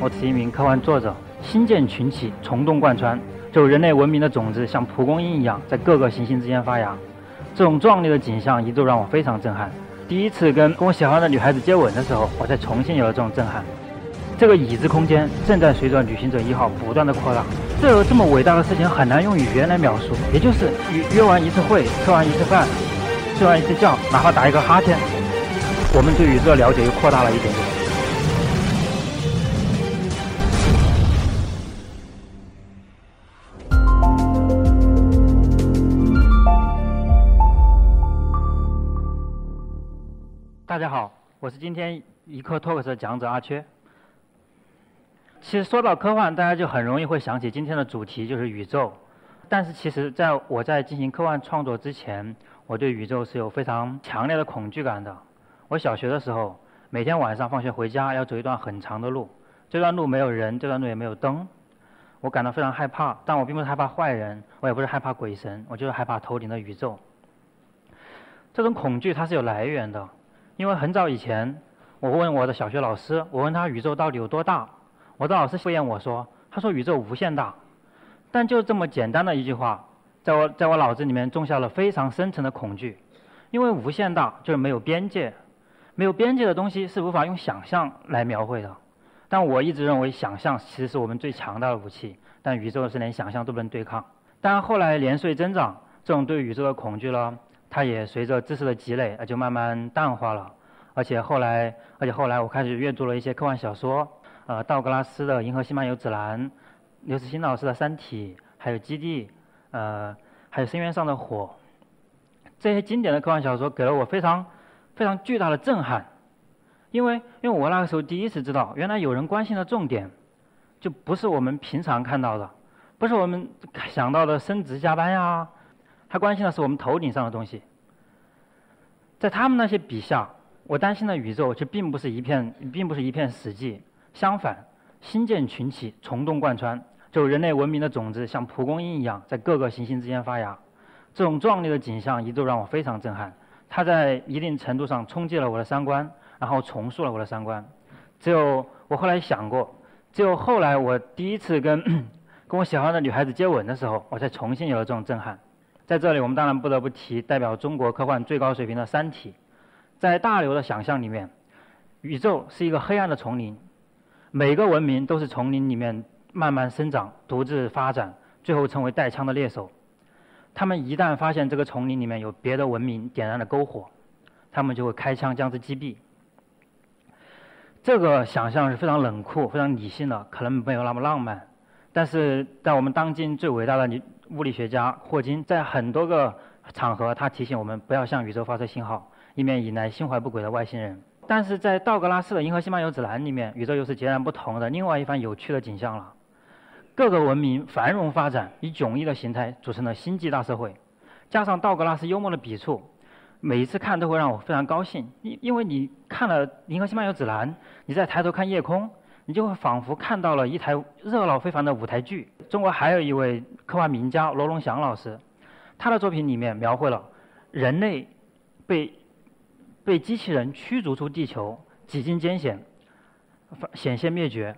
我是一名科幻作者，星舰群起，虫洞贯穿，就人类文明的种子像蒲公英一样在各个行星之间发芽。这种壮丽的景象一度让我非常震撼。第一次跟跟我喜欢的女孩子接吻的时候，我才重新有了这种震撼。这个已知空间正在随着旅行者一号不断的扩大，这这么伟大的事情很难用语言来描述。也就是约约完一次会，吃完一次饭，睡完一次觉，哪怕打一个哈欠，我们对宇宙的了解又扩大了一点点。大家好，我是今天一刻 Talk 的讲者阿缺。其实说到科幻，大家就很容易会想起今天的主题就是宇宙。但是其实在我在进行科幻创作之前，我对宇宙是有非常强烈的恐惧感的。我小学的时候，每天晚上放学回家要走一段很长的路，这段路没有人，这段路也没有灯，我感到非常害怕。但我并不是害怕坏人，我也不是害怕鬼神，我就是害怕头顶的宇宙。这种恐惧它是有来源的。因为很早以前，我问我的小学老师，我问他宇宙到底有多大，我的老师敷衍我说，他说宇宙无限大。但就这么简单的一句话，在我在我脑子里面种下了非常深层的恐惧，因为无限大就是没有边界，没有边界的东西是无法用想象来描绘的。但我一直认为想象其实是我们最强大的武器，但宇宙是连想象都不能对抗。但后来年岁增长，这种对宇宙的恐惧呢？它也随着知识的积累，就慢慢淡化了。而且后来，而且后来，我开始阅读了一些科幻小说，呃，道格拉斯的《银河系漫游指南》，刘慈欣老师的《三体》，还有《基地》，呃，还有《深渊上的火》。这些经典的科幻小说给了我非常非常巨大的震撼，因为因为我那个时候第一次知道，原来有人关心的重点，就不是我们平常看到的，不是我们想到的升职加班呀。他关心的是我们头顶上的东西，在他们那些笔下，我担心的宇宙却并不是一片，并不是一片死寂。相反，星舰群起，虫洞贯穿，就人类文明的种子像蒲公英一样在各个行星之间发芽。这种壮丽的景象一度让我非常震撼，它在一定程度上冲击了我的三观，然后重塑了我的三观。只有我后来想过，只有后来我第一次跟 跟我喜欢的女孩子接吻的时候，我才重新有了这种震撼。在这里，我们当然不得不提代表中国科幻最高水平的《三体》。在大刘的想象里面，宇宙是一个黑暗的丛林，每个文明都是丛林里面慢慢生长、独自发展，最后成为带枪的猎手。他们一旦发现这个丛林里面有别的文明点燃了篝火，他们就会开枪将之击毙。这个想象是非常冷酷、非常理性的，可能没有那么浪漫，但是在我们当今最伟大的女。物理学家霍金在很多个场合，他提醒我们不要向宇宙发射信号，以免引来心怀不轨的外星人。但是在道格拉斯的《银河系漫游指南》里面，宇宙又是截然不同的另外一番有趣的景象了。各个文明繁荣发展，以迥异的形态组成了星际大社会。加上道格拉斯幽默的笔触，每一次看都会让我非常高兴。因因为你看了《银河系漫游指南》，你再抬头看夜空。你就会仿佛看到了一台热闹非凡的舞台剧。中国还有一位科幻名家罗龙祥老师，他的作品里面描绘了人类被被机器人驱逐出地球，几经艰险，险些灭绝，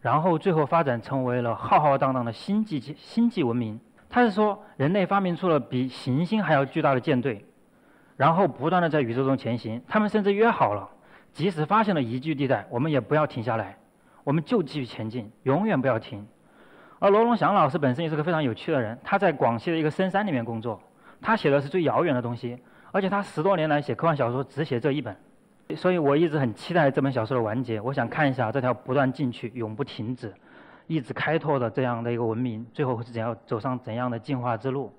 然后最后发展成为了浩浩荡荡的星际星际文明。他是说人类发明出了比行星还要巨大的舰队，然后不断的在宇宙中前行。他们甚至约好了，即使发现了宜居地带，我们也不要停下来。我们就继续前进，永远不要停。而罗龙祥老师本身也是个非常有趣的人，他在广西的一个深山里面工作，他写的是最遥远的东西，而且他十多年来写科幻小说只写这一本，所以我一直很期待这本小说的完结。我想看一下这条不断进取、永不停止、一直开拓的这样的一个文明，最后是怎样走上怎样的进化之路。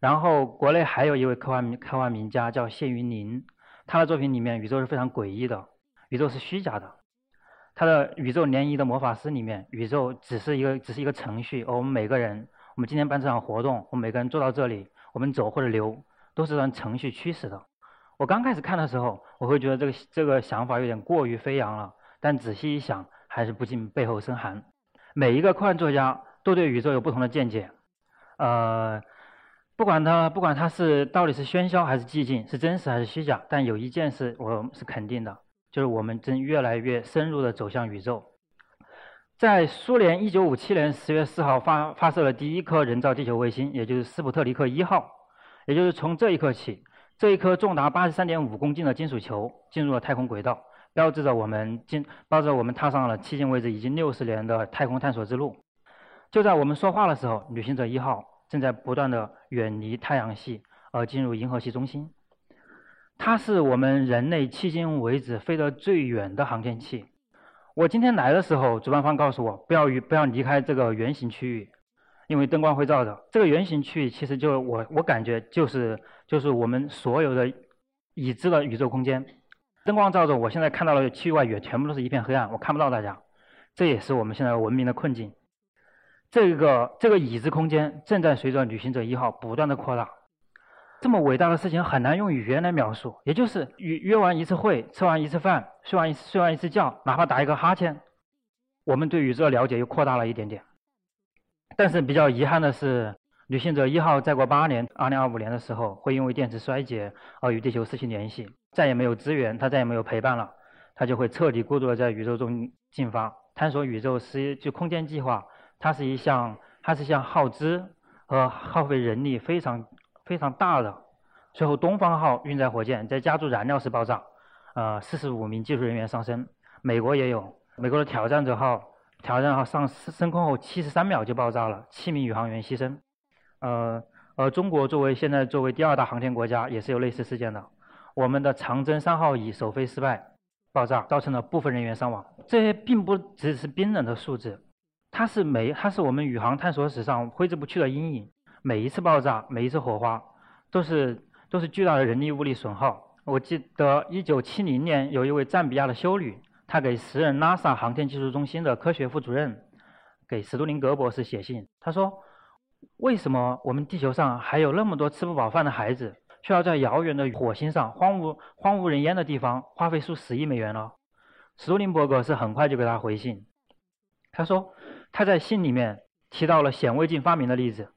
然后国内还有一位科幻名科幻名家叫谢云林，他的作品里面宇宙是非常诡异的，宇宙是虚假的。他的宇宙联谊的魔法师里面，宇宙只是一个只是一个程序，而我们每个人，我们今天办这场活动，我们每个人坐到这里，我们走或者留，都是让程序驱使的。我刚开始看的时候，我会觉得这个这个想法有点过于飞扬了，但仔细一想，还是不禁背后生寒。每一个科幻作家都对宇宙有不同的见解，呃，不管他不管他是到底是喧嚣还是寂静，是真实还是虚假，但有一件事我是肯定的。就是我们正越来越深入的走向宇宙，在苏联1957年10月4号发发射了第一颗人造地球卫星，也就是斯普特尼克一号，也就是从这一刻起，这一颗重达83.5公斤的金属球进入了太空轨道，标志着我们进，标志着我们踏上了迄今为止已经60年的太空探索之路。就在我们说话的时候，旅行者一号正在不断的远离太阳系，而进入银河系中心。它是我们人类迄今为止飞得最远的航天器。我今天来的时候，主办方告诉我不要与不要离开这个圆形区域，因为灯光会照着。这个圆形区域其实就我我感觉就是就是我们所有的已知的宇宙空间。灯光照着，我现在看到的区域外也全部都是一片黑暗，我看不到大家。这也是我们现在文明的困境。这个这个已知空间正在随着旅行者一号不断的扩大。这么伟大的事情很难用语言来描述，也就是约约完一次会，吃完一次饭，睡完一睡完一次觉，哪怕打一个哈欠，我们对宇宙的了解又扩大了一点点。但是比较遗憾的是，旅行者一号再过八年，二零二五年的时候，会因为电池衰竭而与地球失去联系，再也没有资源，它再也没有陪伴了，它就会彻底孤独的在宇宙中进发。探索宇宙是就空间计划，它是一项它是一项耗资和耗费人力非常。非常大的，最后东方号运载火箭在加注燃料时爆炸，呃，四十五名技术人员丧生。美国也有，美国的挑战者号，挑战号上升升空后七十三秒就爆炸了，七名宇航员牺牲。呃，而中国作为现在作为第二大航天国家，也是有类似事件的。我们的长征三号乙首飞失败，爆炸造成了部分人员伤亡。这些并不只是冰冷的数字，它是没它是我们宇航探索史上挥之不去的阴影。每一次爆炸，每一次火花，都是都是巨大的人力物力损耗。我记得一九七零年，有一位赞比亚的修女，她给时任拉萨航天技术中心的科学副主任，给史都林格博士写信。他说：“为什么我们地球上还有那么多吃不饱饭的孩子，需要在遥远的火星上荒无荒无人烟的地方花费数十亿美元呢？”史都林伯格是很快就给他回信。他说他在信里面提到了显微镜发明的例子。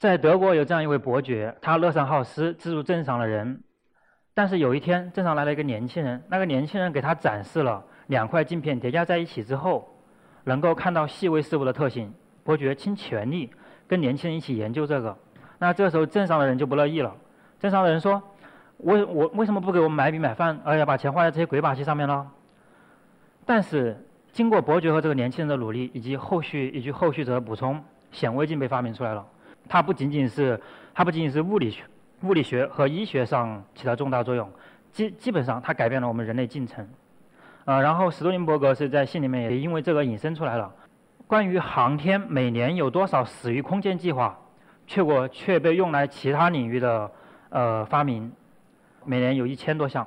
在德国有这样一位伯爵，他乐善好施，资助镇上的人。但是有一天，镇上来了一个年轻人，那个年轻人给他展示了两块镜片叠加在一起之后，能够看到细微事物的特性。伯爵倾全力跟年轻人一起研究这个。那这时候镇上的人就不乐意了。镇上的人说：“我我为什么不给我们买米买饭，而要把钱花在这些鬼把戏上面呢？”但是经过伯爵和这个年轻人的努力，以及后续以及后续者的补充，显微镜被发明出来了。它不仅仅是，它不仅仅是物理学、物理学和医学上起到重大作用，基基本上它改变了我们人类进程。呃，然后史多林伯格是在信里面也因为这个引申出来了，关于航天每年有多少死于空间计划，却我却被用来其他领域的呃发明，每年有一千多项，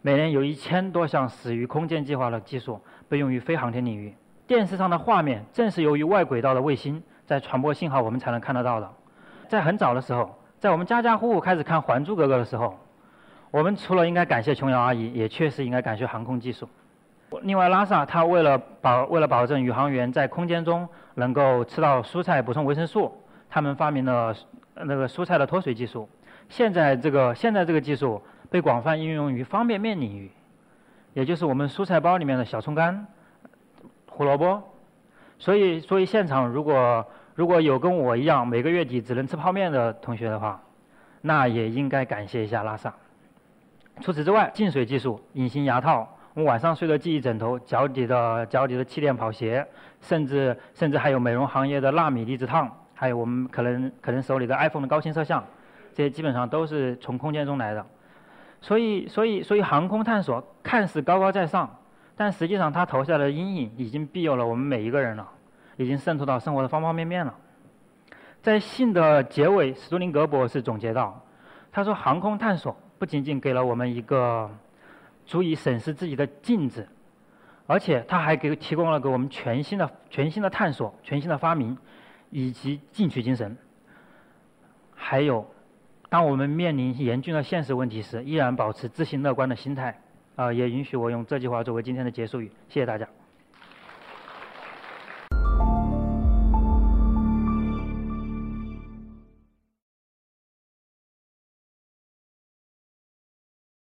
每年有一千多项死于空间计划的技术被用于非航天领域。电视上的画面正是由于外轨道的卫星。在传播信号，我们才能看得到的。在很早的时候，在我们家家户户开始看《还珠格格》的时候，我们除了应该感谢琼瑶阿姨，也确实应该感谢航空技术。另外，拉萨它为了保为了保证宇航员在空间中能够吃到蔬菜补充维生素，他们发明了那个蔬菜的脱水技术。现在这个现在这个技术被广泛应用于方便面领域，也就是我们蔬菜包里面的小葱干、胡萝卜。所以，所以现场如果如果有跟我一样每个月底只能吃泡面的同学的话，那也应该感谢一下拉萨。除此之外，净水技术、隐形牙套、我们晚上睡的记忆枕头、脚底的脚底的气垫跑鞋，甚至甚至还有美容行业的纳米离子烫，还有我们可能可能手里的 iPhone 的高清摄像，这些基本上都是从空间中来的。所以，所以，所以航空探索看似高高在上。但实际上，它投下的阴影已经庇佑了我们每一个人了，已经渗透到生活的方方面面了。在信的结尾，史都林格博士总结道：“他说，航空探索不仅仅给了我们一个足以审视自己的镜子，而且他还给提供了给我们全新的、全新的探索、全新的发明，以及进取精神。还有，当我们面临严峻的现实问题时，依然保持自信乐观的心态。”啊，也允许我用这句话作为今天的结束语，谢谢大家。